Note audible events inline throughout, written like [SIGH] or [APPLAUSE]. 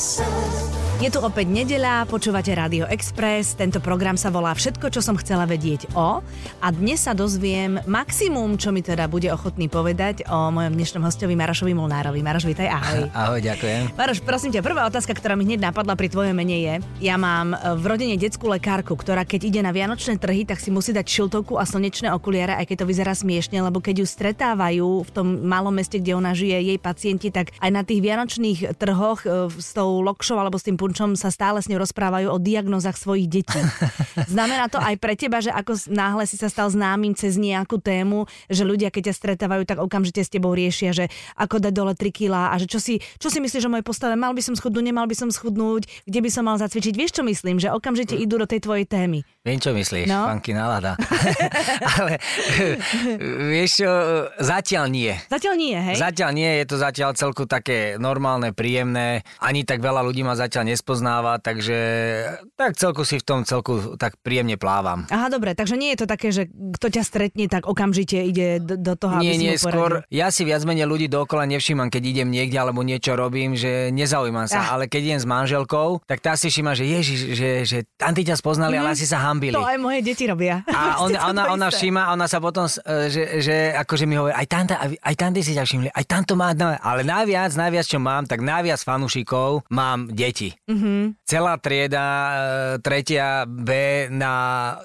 sun. Je tu opäť nedeľa, počúvate Rádio Express, tento program sa volá Všetko, čo som chcela vedieť o a dnes sa dozviem maximum, čo mi teda bude ochotný povedať o mojom dnešnom hostovi Marošovi Molnárovi. Maroš, vítaj, ahoj. [LAUGHS] Ahoj, ďakujem. Maroš, prosím ťa, prvá otázka, ktorá mi hneď napadla pri tvojom mene je, ja mám v rodine detskú lekárku, ktorá keď ide na vianočné trhy, tak si musí dať šiltovku a slnečné okuliare, aj keď to vyzerá smiešne, lebo keď ju stretávajú v tom malom meste, kde ona žije, jej pacienti, tak aj na tých vianočných trhoch e, s tou lokšou alebo s tým punčom sa stále s ňou rozprávajú o diagnozách svojich detí. [LAUGHS] Znamená to aj pre teba, že ako náhle si sa stal známym cez nejakú tému, že ľudia, keď ťa stretávajú, tak okamžite s tebou riešia, že ako dať dole 3 kg a že čo si, čo si myslíš o mojej postave, mal by som schudnúť, nemal by som schudnúť, kde by som mal zacvičiť. Vieš, čo myslím, že okamžite idú do tej tvojej témy. Viem, čo myslíš, No. no? nálada. [LAUGHS] Ale vieš čo, zatiaľ nie. Zatiaľ nie, hej? Zatiaľ nie, je to zatiaľ celku také normálne, príjemné. Ani tak veľa ľudí ma zatiaľ nespoznáva, takže tak celku si v tom celku tak príjemne plávam. Aha, dobre, takže nie je to také, že kto ťa stretne, tak okamžite ide do, do toho, Nie, aby si nie, poradil. skôr ja si viac menej ľudí dookola nevšímam, keď idem niekde alebo niečo robím, že nezaujímam sa, Ah. ale keď idem s manželkou, tak tá si všíma, že ježiš, že, že tanty ťa spoznali, ale asi sa hambili. Mhm. To aj moje deti robia. A [LAUGHS] on, to ona, to ona všíma, ona sa potom, e, že, že akože mi hovorí, aj tanta, aj tanty si ťa všimli, aj tamto má, no, ale najviac, najviac, čo mám, tak najviac fanúšikov mám deti. Mm-hmm. Celá trieda, e, tretia B na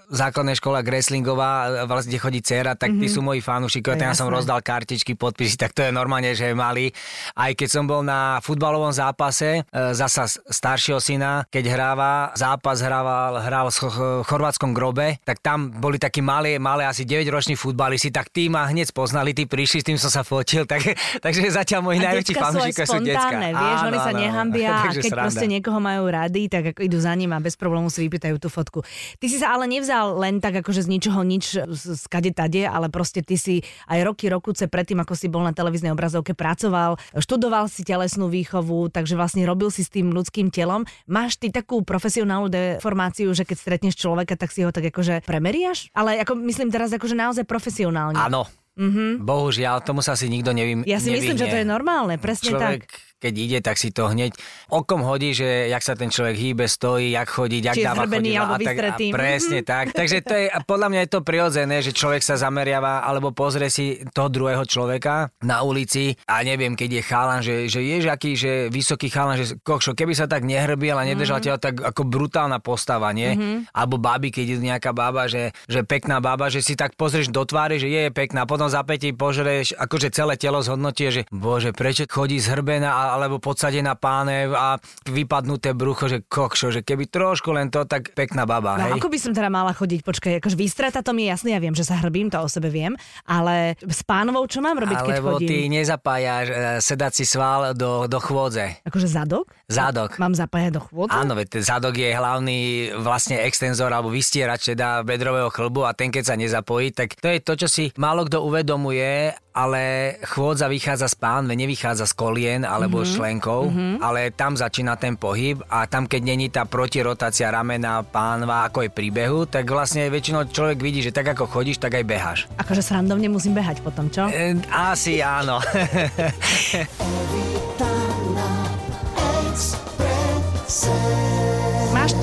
základnej škole Greslingová, e, vlastne kde chodí dcera, tak tí sú moji fanúšikovia, ja som rozdal kartičky, podpisy, tak to je normálne, že mali. Aj keď som bol na futbalovom zápase, e, zasa staršieho syna, keď hráva, zápas hrával, hral v Ch- chorvátskom grobe, tak tam boli takí malé, malé asi 9-roční futbalisti, tak tí ma hneď spoznali, tí prišli, s tým som sa fotil, [LAUGHS] tak, takže zatiaľ moji najväčší fanúšikovia sú spontánne, vieš, Áno, oni sa nehambia [LAUGHS] keď sranda. proste niekoho majú rady, tak ako idú za ním a bez problému si vypýtajú tú fotku. Ty si sa ale nevzal len tak akože z ničoho nič z, kade tade, ale proste ty si aj roky, rokuce predtým, ako si bol na televíznej obrazovke, pracoval, študoval si telesnú výchovu, takže vlastne robil si s tým ľudským telom. Máš ty takú profesionálnu deformáciu, že keď stretneš človeka, tak si ho tak akože premeriaš? Ale ako myslím teraz akože naozaj profesionálne. Áno. Mm-hmm. Bohužiaľ, tomu sa si nikto nevím. Ja si myslím, že to je normálne, presne človek, tak. Keď ide, tak si to hneď okom hodí, že jak sa ten človek hýbe, stojí, jak chodí, jak Či dáva chodidla a tak, a presne tak. Takže to je, podľa mňa je to prirodzené, že človek sa zameriava alebo pozrie si toho druhého človeka na ulici a neviem, keď je chalan, že, že je aký, že vysoký chalan, že kokšo, keby sa tak nehrbil a nedržal Mhm. mm-hmm. ťa tak ako brutálna postava, nie? Mm-hmm. Alebo baby, keď je nejaká baba, že, že pekná baba, že si tak pozrieš do tvári, že je, je pekná, potom za pätí požereš, akože celé telo zhodnotie, že bože, prečo chodí zhrbená a- alebo podsadená pánev a vypadnuté brucho, že kokšo, že keby trošku len to, tak pekná baba, No hej? ako by som teda mala chodiť? Počkaj, akože výstrata to mi je jasné, ja viem, že sa hrbím, to o sebe viem, ale s pánovou čo mám robiť, keď Alebo chodím? ty nezapájaš e, sedací sval do, do chôdze. Akože zadok? Zádok. Mám zapájať do chôdze? Áno, veď zadok je hlavný vlastne extenzor alebo vystierač teda bedrového chlbu a ten keď sa nezapojí, tak to je to, čo si málo kto uvedomuje, ale chôdza vychádza z pánve, nevychádza z kolien alebo mm-hmm. členkov, mm-hmm. ale tam začína ten pohyb a tam keď není tá protirotácia ramena, pánva ako je príbehu, tak vlastne väčšinou človek vidí, že tak ako chodíš, tak aj beháš. Akože srandovne musím behať potom, čo? E, asi áno. [LAUGHS]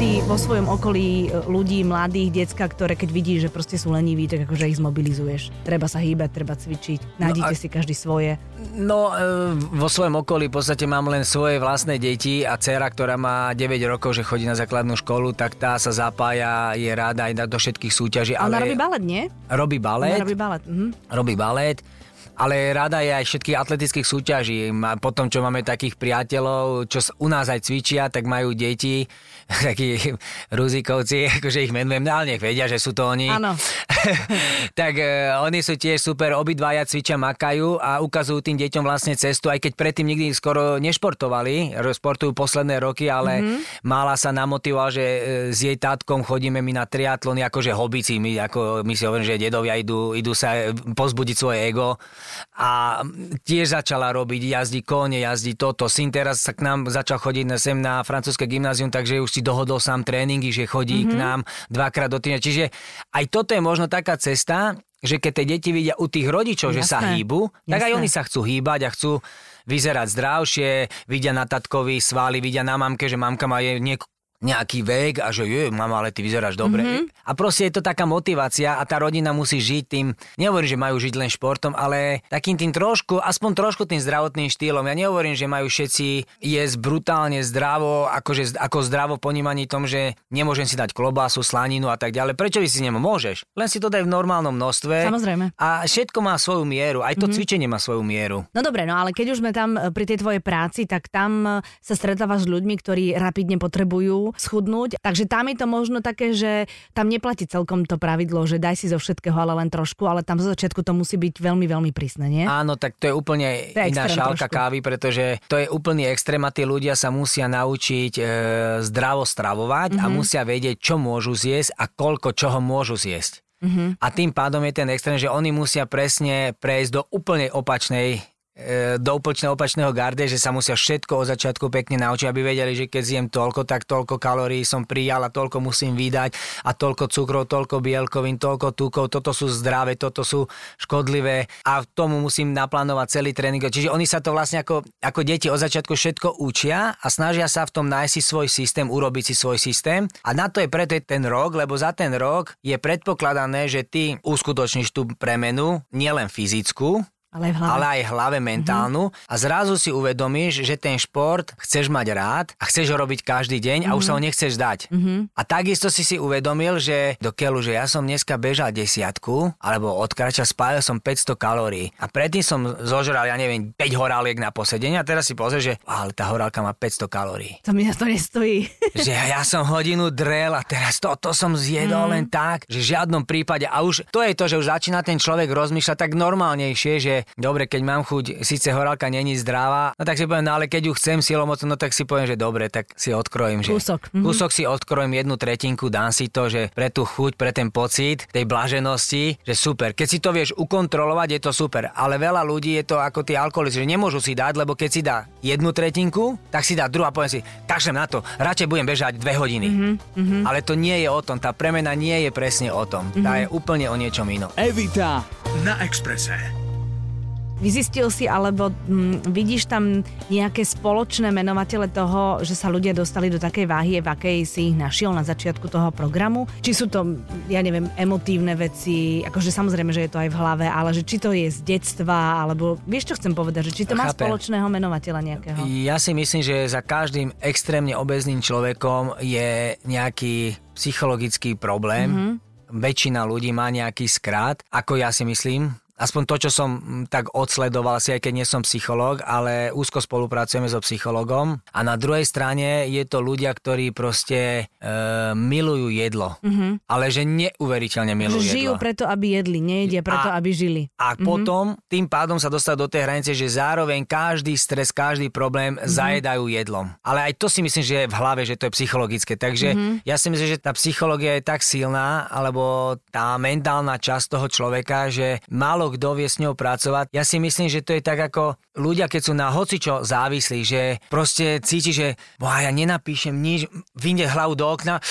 ty vo svojom okolí e, ľudí, mladých, decka, ktoré keď vidíš, že proste sú leniví, tak akože ich zmobilizuješ. Treba sa hýbať, treba cvičiť. Nájdete a- si každý svoje. No, e, vo svojom okolí v podstate mám len svoje vlastné deti a dcera, ktorá má 9 rokov, že chodí na základnú školu, tak tá sa zapája, je ráda aj do všetkých súťaží. Ale... Ona Ale robí balet, nie? robí balet, Ona robí balet. Mhm. robí balet, ale rada je aj všetkých atletických súťaží. Má- Potom, čo máme takých priateľov, čo u nás aj cvičia, tak majú deti, [LAUGHS] takí ruzikovci, [LAUGHS] akože ich menujem, ale nech vedia, že sú to oni. Áno. [LAUGHS] tak e, oni sú tiež super, obidvaja cvičia, makajú a ukazujú tým deťom vlastne cestu, aj keď predtým nikdy skoro nešportovali, športujú posledné roky, ale mm-hmm. mála sa namotivoval, že e, s jej tátkom chodíme my na triatlony, akože hobici, my, ako, my si hovorím, že dedovia idú, idú sa e, pozbudiť svoje ego a tiež začala robiť, jazdí kone, jazdí toto. Syn teraz sa k nám začal chodiť na, sem na francúzske gymnázium, takže už si dohodol sám tréningy, že chodí mm-hmm. k nám dvakrát do týždňa. Čiže aj toto je možno taká cesta, že keď tie deti vidia u tých rodičov, že sa Jasné, hýbu, tak aj jasné. oni sa chcú hýbať a chcú vyzerať zdravšie, vidia na tatkovi svaly, vidia na mamke, že mamka má niek- nejaký vek a že je, mama, ale ty vyzeráš dobre. Mm-hmm. A proste je to taká motivácia a tá rodina musí žiť tým, nehovorím, že majú žiť len športom, ale takým tým trošku, aspoň trošku tým zdravotným štýlom. Ja nehovorím, že majú všetci jesť brutálne zdravo, akože, ako zdravo ponímaní tom, že nemôžem si dať klobásu, slaninu a tak ďalej. Prečo by si môžeš? Len si to daj v normálnom množstve. Samozrejme. A všetko má svoju mieru, aj to mm-hmm. cvičenie má svoju mieru. No dobre, no ale keď už sme tam e, pri tej tvojej práci, tak tam e, sa stretávaš s ľuďmi, ktorí rapidne potrebujú schudnúť. Takže tam je to možno také, že tam neplatí celkom to pravidlo, že daj si zo všetkého, ale len trošku, ale tam zo začiatku to musí byť veľmi, veľmi prísne, nie? Áno, tak to je úplne to je iná šálka trošku. kávy, pretože to je úplný extrém a tí ľudia sa musia naučiť e, zdravo stravovať mm-hmm. a mhm. musia vedieť, čo môžu zjesť a koľko čoho môžu zjesť. Mm-hmm. A tým pádom je ten extrém, že oni musia presne prejsť do úplne opačnej do úplne opačného garde, že sa musia všetko od začiatku pekne naučiť, aby vedeli, že keď zjem toľko, tak toľko kalórií som prijal a toľko musím vydať a toľko cukrov, toľko bielkovín, toľko tukov, toto sú zdravé, toto sú škodlivé a tomu musím naplánovať celý tréning. Čiže oni sa to vlastne ako, ako deti od začiatku všetko učia a snažia sa v tom nájsť si svoj systém, urobiť si svoj systém a na to je preto ten rok, lebo za ten rok je predpokladané, že ty uskutočníš tú premenu, nielen fyzickú, ale aj v hlave, ale aj hlave mentálnu mm-hmm. a zrazu si uvedomíš, že ten šport chceš mať rád a chceš ho robiť každý deň mm-hmm. a už sa ho mhm. nechceš dať. Mm-hmm. A takisto si si uvedomil, že do keľu, že ja som dneska bežal desiatku alebo odkrača spálil som 500 kalórií a predtým som zožral, ja neviem, 5 horáliek na posedenie a teraz si pozrieš, že ale tá horálka má 500 kalórií. To mi na to nestojí. že ja som hodinu drel a teraz toto som zjedol mm. len tak, že v žiadnom prípade a už to je to, že už začína ten človek rozmýšľať tak normálnejšie, že dobre, keď mám chuť, síce horálka není zdravá, no tak si poviem, no ale keď ju chcem silomocnú, no tak si poviem, že dobre, tak si odkrojím. Že kúsok. Mm-hmm. Kúsok si odkrojím jednu tretinku, dám si to, že pre tú chuť, pre ten pocit tej blaženosti, že super. Keď si to vieš ukontrolovať, je to super. Ale veľa ľudí je to ako tí alkoholici, že nemôžu si dať, lebo keď si dá jednu tretinku, tak si dá druhú a poviem si, kašlem na to, radšej budem bežať dve hodiny. Mm-hmm. Ale to nie je o tom, tá premena nie je presne o tom. Mm-hmm. Tá mhm. je úplne o niečom inom. Evita na Exprese. Vyzistil si alebo hm, vidíš tam nejaké spoločné menovatele toho, že sa ľudia dostali do takej váhy, v akej si ich našiel na začiatku toho programu? Či sú to, ja neviem, emotívne veci, akože samozrejme, že je to aj v hlave, ale že či to je z detstva, alebo vieš, čo chcem povedať, že či to má Chápem. spoločného menovateľa nejakého? Ja si myslím, že za každým extrémne obezným človekom je nejaký psychologický problém. Mm-hmm väčšina ľudí má nejaký skrát, ako ja si myslím, aspoň to, čo som mm, tak odsledoval si, aj keď nie som psychológ, ale úzko spolupracujeme so psychologom. A na druhej strane je to ľudia, ktorí proste e, milujú jedlo. Mm-hmm. Ale že neuveriteľne milujú že jedlo. žijú preto, aby jedli, nejedia preto, a, aby žili. A mm-hmm. potom tým pádom sa dostať do tej hranice, že zároveň každý stres, každý problém mm-hmm. zajedajú jedlom. Ale aj to si myslím, že je v hlave, že to je psychologické. Takže mm-hmm. ja si myslím, že tá psychológia je tak silná, alebo tá mentálna časť toho človeka, že málo kto vie s ňou pracovať. Ja si myslím, že to je tak ako ľudia, keď sú na hocičo závislí, že proste cíti, že ja nenapíšem nič, vyjde hlavu do okna,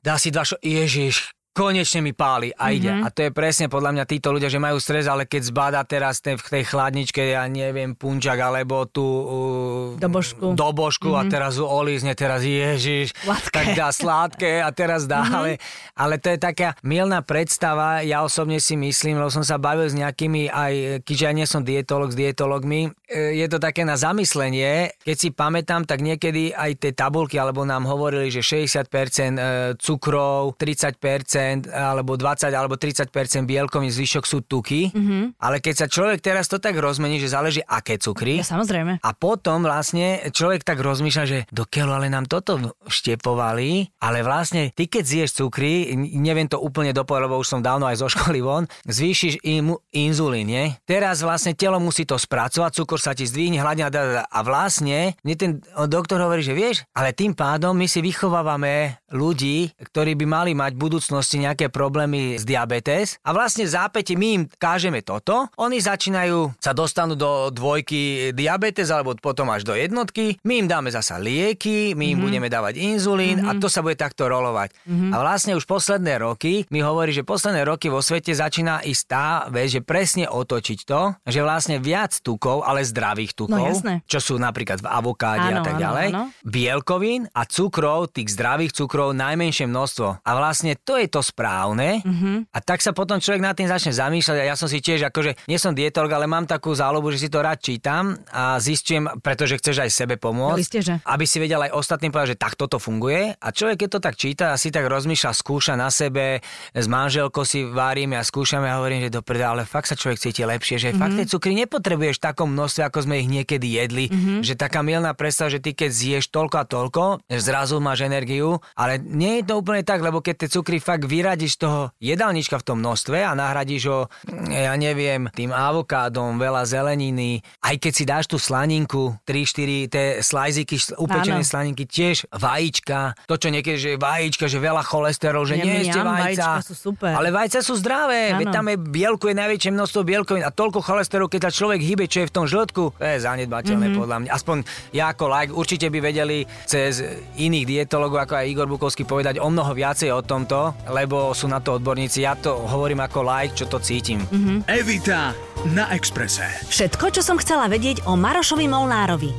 dá si dva šo... Ježiš, konečne mi páli a ide. Mm-hmm. A to je presne podľa mňa títo ľudia, že majú stres, ale keď zbada teraz v tej chladničke, ja neviem, punčak alebo tú uh, dobožku, dobožku mm-hmm. a teraz ju olízne, teraz ježiš, Sladké. tak dá sladké a teraz dá, mm-hmm. ale, ale to je taká milná predstava, ja osobne si myslím, lebo som sa bavil s nejakými aj, keďže ja nie som dietolog s dietologmi, e, je to také na zamyslenie, keď si pamätám, tak niekedy aj tie tabulky, alebo nám hovorili, že 60% e, cukrov, 30% alebo 20 alebo 30% bielkovín, zvyšok sú tuky. Mm-hmm. Ale keď sa človek teraz to tak rozmení, že záleží aké cukry. Ja, samozrejme. A potom vlastne človek tak rozmýšľa, že do keľu ale nám toto štepovali, ale vlastne ty keď zješ cukry, neviem to úplne dopovedať, lebo už som dávno aj zo školy von, zvýšiš im inzulín, nie? Teraz vlastne telo musí to spracovať, cukor sa ti zdvihne, hladina a vlastne mne ten doktor hovorí, že vieš, ale tým pádom my si vychovávame ľudí, ktorí by mali mať v budúcnosti nejaké problémy s diabetes a vlastne v zápäti my im kážeme toto, oni začínajú, sa dostanú do dvojky diabetes alebo potom až do jednotky, my im dáme zasa lieky, my im mm-hmm. budeme dávať inzulín mm-hmm. a to sa bude takto rolovať. Mm-hmm. A vlastne už posledné roky mi hovorí, že posledné roky vo svete začína ísť tá vec, že presne otočiť to, že vlastne viac tukov, ale zdravých tukov, no, čo sú napríklad v avokáde áno, a tak ďalej, áno, áno. bielkovín a cukrov, tých zdravých cukrov najmenšie množstvo. A vlastne to je to správne. Mm-hmm. A tak sa potom človek nad tým začne zamýšľať. A ja som si tiež, akože nie som dietolog, ale mám takú záľubu, že si to rád čítam a zistím, pretože chceš aj sebe pomôcť. Ste, že? Aby si vedel aj ostatným povedať, že tak toto funguje. A človek, keď to tak číta a si tak rozmýšľa, skúša na sebe, s manželkou si varíme a skúšame a hovorím, že dobre, ale fakt sa človek cíti lepšie, že mm-hmm. fakt tie cukry nepotrebuješ v takom množstve, ako sme ich niekedy jedli. Mm-hmm. Že taká milná predstava, že ty keď zješ toľko a toľko, zrazu máš energiu, ale nie je to úplne tak, lebo keď tie cukry fakt vyradíš z toho jedálnička v tom množstve a nahradíš ho, ja neviem, tým avokádom, veľa zeleniny, aj keď si dáš tú slaninku, 3-4 tie slajziky, upečené Áno. slaninky, tiež vajíčka, to čo niekedy, že vajíčka, že veľa cholesterol, že nie jeste vajca. sú super. Ale vajca sú zdravé, veď tam je bielku, je najväčšie množstvo bielkovín a toľko cholesterolu, keď sa človek hýbe, čo je v tom žltku, to je zanedbateľné mm-hmm. podľa mňa. Aspoň ja ako like určite by vedeli cez iných dietologov, ako aj Igor Bukovský povedať o mnoho viacej o tomto, lebo sú na to odborníci. Ja to hovorím ako like, čo to cítim. Mm-hmm. Evita na Exprese. Všetko, čo som chcela vedieť o Marošovi Molnárovi.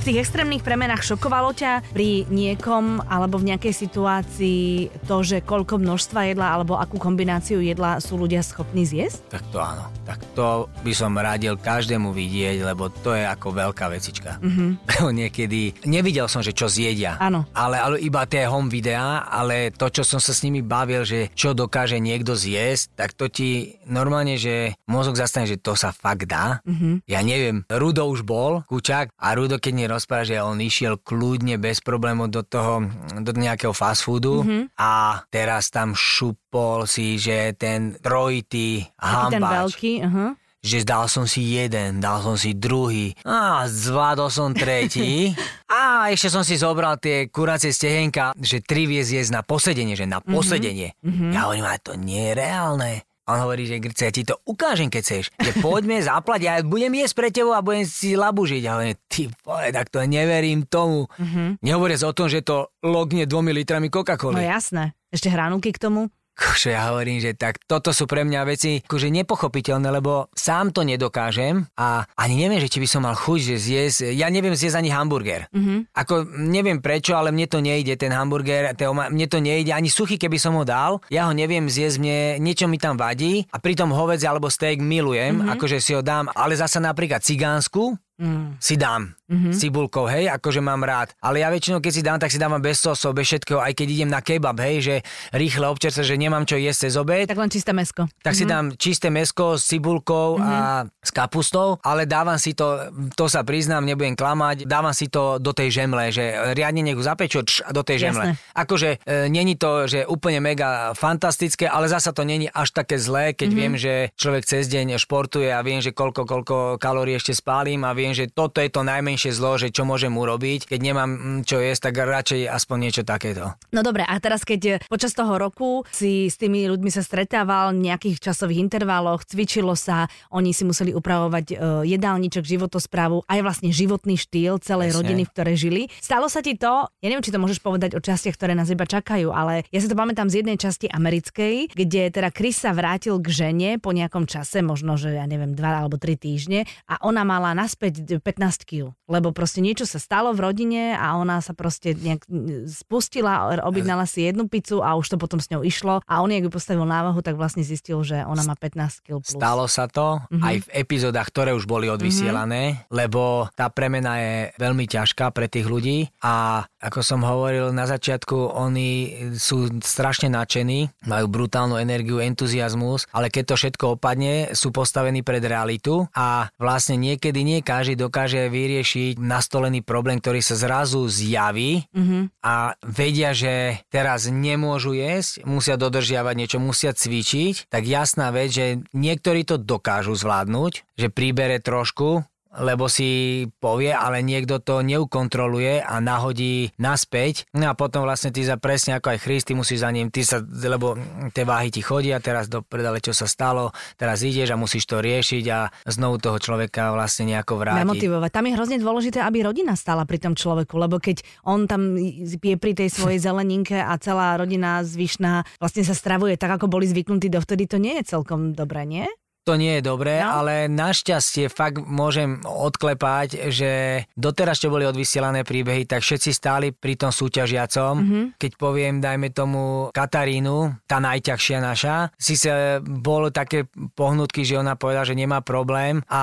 V tých extrémnych premenách šokovalo ťa pri niekom alebo v nejakej situácii to, že koľko množstva jedla alebo akú kombináciu jedla sú ľudia schopní zjesť? Tak to áno. Tak to by som radil každému vidieť, lebo to je ako veľká vecička. [LAUGHS] Mm-hmm. Niekedy nevidel som, že čo zjedia. Áno. Ale, ale iba tie home videá, ale to, čo som sa s nimi bavil, že čo dokáže niekto zjesť, tak to ti normálne, že mozog zastane, že to sa fakt dá. Mm-hmm. Ja neviem, Rudo už bol, Kučák, a Rudo, keď nie rozpráva, že on išiel kľudne bez problémov do toho, do nejakého fast foodu mm-hmm. a teraz tam šupol si, že ten trojitý hambač. Ten veľký, uh-huh že dal som si jeden, dal som si druhý, a zvládol som tretí [LAUGHS] a ešte som si zobral tie kuracie stehenka, že tri vie zjesť na posedenie, že na mhm. posedenie. Mm-hmm. Ja hovorím, ale to nie je reálne. On hovorí, že Grce, ja ti to ukážem, keď chceš. Že poďme [LAUGHS] zaplať, ja budem jesť pre tebou a budem si labužiť. A hovorím, ty vole, tak to neverím tomu. Mm-hmm. Nehovoriac o tom, že to logne dvomi litrami Coca-Coly. No jasné. Ešte hranulky k tomu? Akože ja hovorím, že tak toto sú pre mňa veci akože nepochopiteľné, lebo sám to nedokážem a ani neviem, že či by som mal chuť, že zjesť, ja neviem zjesť ani hamburger. Mm-hmm. Ako neviem prečo, ale mne to nejde, ten hamburger, mne to nejde, ani suchý, keby som ho dal, ja ho neviem zjesť, mne niečo mi tam vadí a pritom hovedzi alebo steak milujem, mm-hmm. akože si ho dám, ale zasa napríklad cigánsku, mm. si dám mm-hmm. cibulkou, hej, akože mám rád. Ale ja väčšinou, keď si dám, tak si dávam bez sosov, bez všetkého, aj keď idem na kebab, hej, že rýchle občerce, že nemám čo jesť cez obed. Tak len čisté mesko. Tak mm-hmm. si mhm. dám čisté mesko s cibulkou mm-hmm. a s kapustou, ale dávam si to, to sa priznám, nebudem klamať, dávam si to do tej žemle, že riadne nech zapečo a do tej žemle. Jasne. Akože e, není to, že úplne mega fantastické, ale zasa to není až také zlé, keď mm-hmm. viem, že človek cez deň športuje a viem, že koľko, koľko kalórií ešte spálim a viem, že toto je to najmenšie zlo, že čo môžem urobiť. Keď nemám mm, čo jesť, tak radšej aspoň niečo takéto. No dobre, a teraz keď e, počas toho roku si s tými ľuďmi sa stretával v nejakých časových intervaloch, cvičilo sa, oni si museli upravovať e, jedálničok, životosprávu, aj vlastne životný štýl celej Presne. rodiny, v ktorej žili. Stalo sa ti to, ja neviem, či to môžeš povedať o častiach, ktoré nás iba čakajú, ale ja si to pamätám z jednej časti americkej, kde teda Chris sa vrátil k žene po nejakom čase, možno, že ja neviem, dva alebo tri týždne a ona mala naspäť 15 kg, lebo proste niečo sa stalo v rodine a ona sa proste nejak spustila, objednala si jednu pizzu a už to potom s ňou išlo a on, jak ju postavil návahu, tak vlastne zistil, že ona má 15 kg plus. Stalo sa to mm-hmm. aj v epizódach, ktoré už boli odvysielané, mm-hmm. lebo tá premena je veľmi ťažká pre tých ľudí a ako som hovoril na začiatku, oni sú strašne nadšení, majú brutálnu energiu, entuziasmus, ale keď to všetko opadne, sú postavení pred realitu a vlastne niekedy nie každý dokáže vyriešiť nastolený problém, ktorý sa zrazu zjaví mm-hmm. a vedia, že teraz nemôžu jesť, musia dodržiavať niečo, musia cvičiť, tak jasná vec, že niektorí to dokážu zvládnuť, že príbere trošku, lebo si povie, ale niekto to neukontroluje a nahodí naspäť. No a potom vlastne ty za presne ako aj Christy musí za ním, ty sa, lebo tie váhy ti chodia, teraz do predale, čo sa stalo, teraz ideš a musíš to riešiť a znovu toho človeka vlastne nejako vrátiť. Namotivovať. Tam je hrozne dôležité, aby rodina stála pri tom človeku, lebo keď on tam je pri tej svojej [LAUGHS] zeleninke a celá rodina zvyšná vlastne sa stravuje tak, ako boli zvyknutí dovtedy, to nie je celkom dobré, nie? To nie je dobré, no. ale našťastie fakt môžem odklepať, že doteraz, čo boli odvysielané príbehy, tak všetci stáli pri tom súťažiacom. Mm-hmm. Keď poviem, dajme tomu Katarínu, tá najťažšia naša, si sa bolo také pohnutky, že ona povedala, že nemá problém a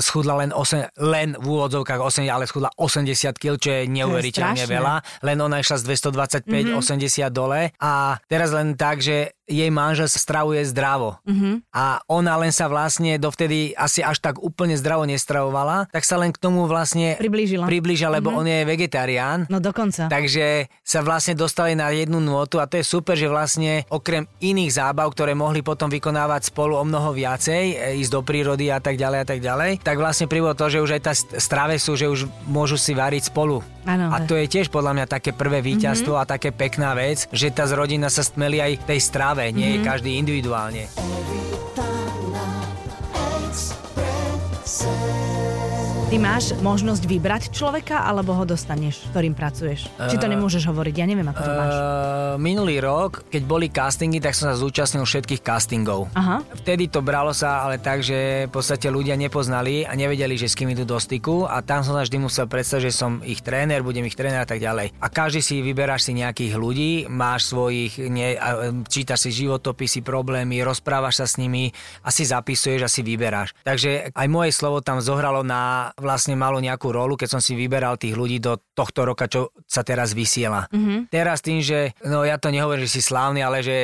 schudla len, 8, len v úvodzovkách 8, ale schudla 80 kg, čo je neuveriteľne veľa. Len ona išla z 225, mm-hmm. 80 dole a teraz len tak, že jej manžel stravuje zdravo. Mm-hmm. A ona len sa vlastne dovtedy asi až tak úplne zdravo nestravovala, tak sa len k tomu vlastne priblížila, priblížila lebo mm-hmm. on je vegetarián. No dokonca. Takže sa vlastne dostali na jednu nôtu a to je super, že vlastne okrem iných zábav, ktoré mohli potom vykonávať spolu o mnoho viacej, e, ísť do prírody a tak ďalej a tak ďalej, tak vlastne pribolo to, že už aj tá strave sú, že už môžu si variť spolu. Ano, a to je tiež podľa mňa také prvé víťazstvo mm-hmm. a také pekná vec, že tá z rodina sa stmeli aj tej strave, nie mm-hmm. každý individuálne. Ty máš možnosť vybrať človeka, alebo ho dostaneš, ktorým pracuješ? Uh, Či to nemôžeš hovoriť? Ja neviem, ako to máš. Uh, minulý rok, keď boli castingy, tak som sa zúčastnil všetkých castingov. Aha. Vtedy to bralo sa ale tak, že v podstate ľudia nepoznali a nevedeli, že s kým idú do styku a tam som sa vždy musel predstaviť, že som ich tréner, budem ich tréner a tak ďalej. A každý si vyberáš si nejakých ľudí, máš svojich, nie, čítaš si životopisy, problémy, rozprávaš sa s nimi a si zapisuješ a si vyberáš. Takže aj moje slovo tam zohralo na vlastne malo nejakú rolu, keď som si vyberal tých ľudí do tohto roka, čo sa teraz vysiela. Mm-hmm. Teraz tým, že no ja to nehovorím, že si slávny, ale že,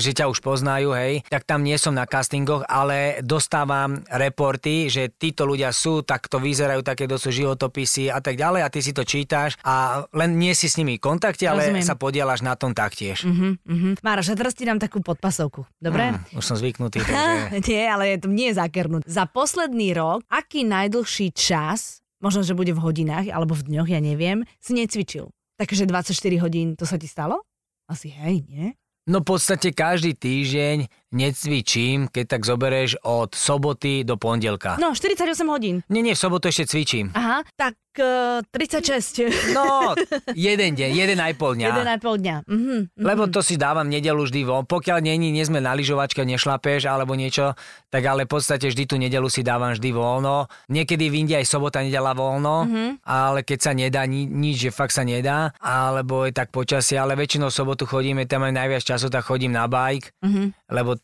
že ťa už poznajú, hej, tak tam nie som na castingoch, ale dostávam reporty, že títo ľudia sú, takto vyzerajú, takéto sú životopisy a tak ďalej a ty si to čítaš a len nie si s nimi v kontakte, ale Rozumiem. sa podielaš na tom taktiež. Mm-hmm, mm-hmm. Mároš, ja teraz ti dám takú podpasovku, dobre? Mm, už som zvyknutý. [LAUGHS] Takže... nie, ale to nie je zakernúť. Za posledný rok, aký najdlhší čas čas, možno, že bude v hodinách alebo v dňoch, ja neviem, si necvičil. Takže 24 hodín, to sa ti stalo? Asi hej, nie? No v podstate každý týždeň necvičím, keď tak zoberieš od soboty do pondelka. No, 48 hodín. Nie, nie, v sobotu ešte cvičím. Aha, tak uh, e, 36. No, jeden deň, jeden aj pol dňa. Jeden aj pol dňa. Mm-hmm, Lebo to si dávam nedelu vždy von. Pokiaľ nie, nie sme na lyžovačke, nešlapeš alebo niečo, tak ale v podstate vždy tú nedelu si dávam vždy voľno. Niekedy v aj sobota, nedela voľno, mm-hmm. ale keď sa nedá, ni, nič, že fakt sa nedá, alebo je tak počasie, ale väčšinou sobotu chodíme, tam aj najviac času, tak chodím na bike, mm-hmm. lebo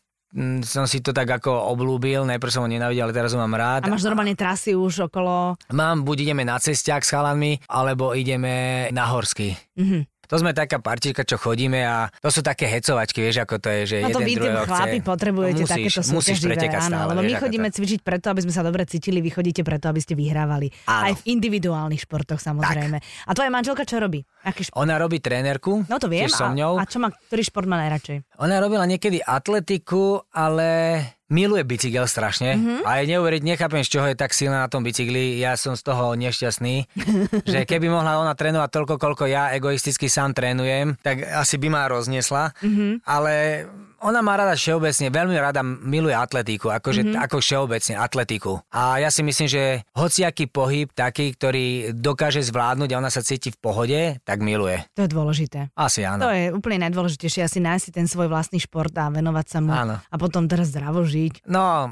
som si to tak ako oblúbil, najprv som ho nenávidel, ale teraz ho mám rád. A máš normálne trasy už okolo? Mám, buď ideme na cestiak s chalanmi, alebo ideme na horský. Mm-hmm. To sme taká partička, čo chodíme a to sú také hecovačky, vieš, ako to je, že no to jeden druhého chlapi chce. potrebujete musíš, takéto súťaživé, áno, stále, lebo my chodíme to. cvičiť preto, aby sme sa dobre cítili, vy chodíte preto, aby ste vyhrávali. Áno. Aj v individuálnych športoch samozrejme. Tak. A tvoja manželka čo robí? Aký šport? Ona robí trénerku. No to viem. A, a čo má, ktorý šport má najradšej? Ona robila niekedy atletiku, ale miluje bicykel strašne mm-hmm. a je neuveriť, nechápem, z čoho je tak silná na tom bicykli, ja som z toho nešťastný, [LAUGHS] že keby mohla ona trénovať toľko, koľko ja egoisticky sám trénujem, tak asi by ma rozniesla, mm-hmm. ale ona má rada všeobecne, veľmi rada miluje atletiku, akože mm-hmm. ako všeobecne atletiku. A ja si myslím, že hociaký pohyb taký, ktorý dokáže zvládnuť a ona sa cíti v pohode, tak miluje. To je dôležité. Asi áno. To je úplne najdôležitejšie, asi nájsť ten svoj vlastný šport a venovať sa mu. Áno. A potom teraz zdravo žiť. No,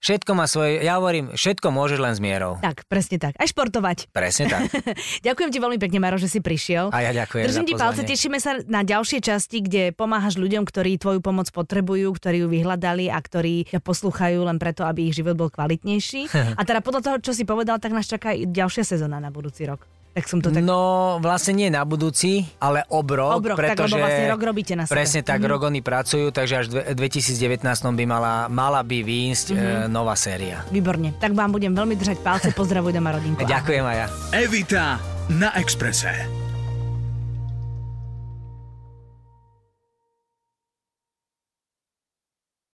všetko má svoje, ja hovorím, všetko môžeš len s mierou. Tak, presne tak. Aj športovať. Presne tak. [LAUGHS] ďakujem ti veľmi pekne, Maro, že si prišiel. A ja ďakujem. Držím ti palce, tešíme sa na ďalšie časti, kde pomáhaš ľuďom, ktorí tvoju pomoc potrebujú, ktorí ju vyhľadali a ktorí ťa poslúchajú len preto, aby ich život bol kvalitnejší. [LAUGHS] a teda podľa toho, čo si povedal, tak nás čaká ďalšia sezóna na budúci rok. Tak som to tak... No, vlastne nie na budúci, ale obrok. Obrok, pretože tak, lebo vlastne rok robíte na sebe. Presne tak, mm-hmm. rok oni pracujú, takže až v 2019 by mala, mala by výjsť mm-hmm. e, nová séria. Výborne, tak vám budem veľmi držať palce, pozdravuj doma rodinku. [LAUGHS] Ďakujem aj ja. Evita na Exprese.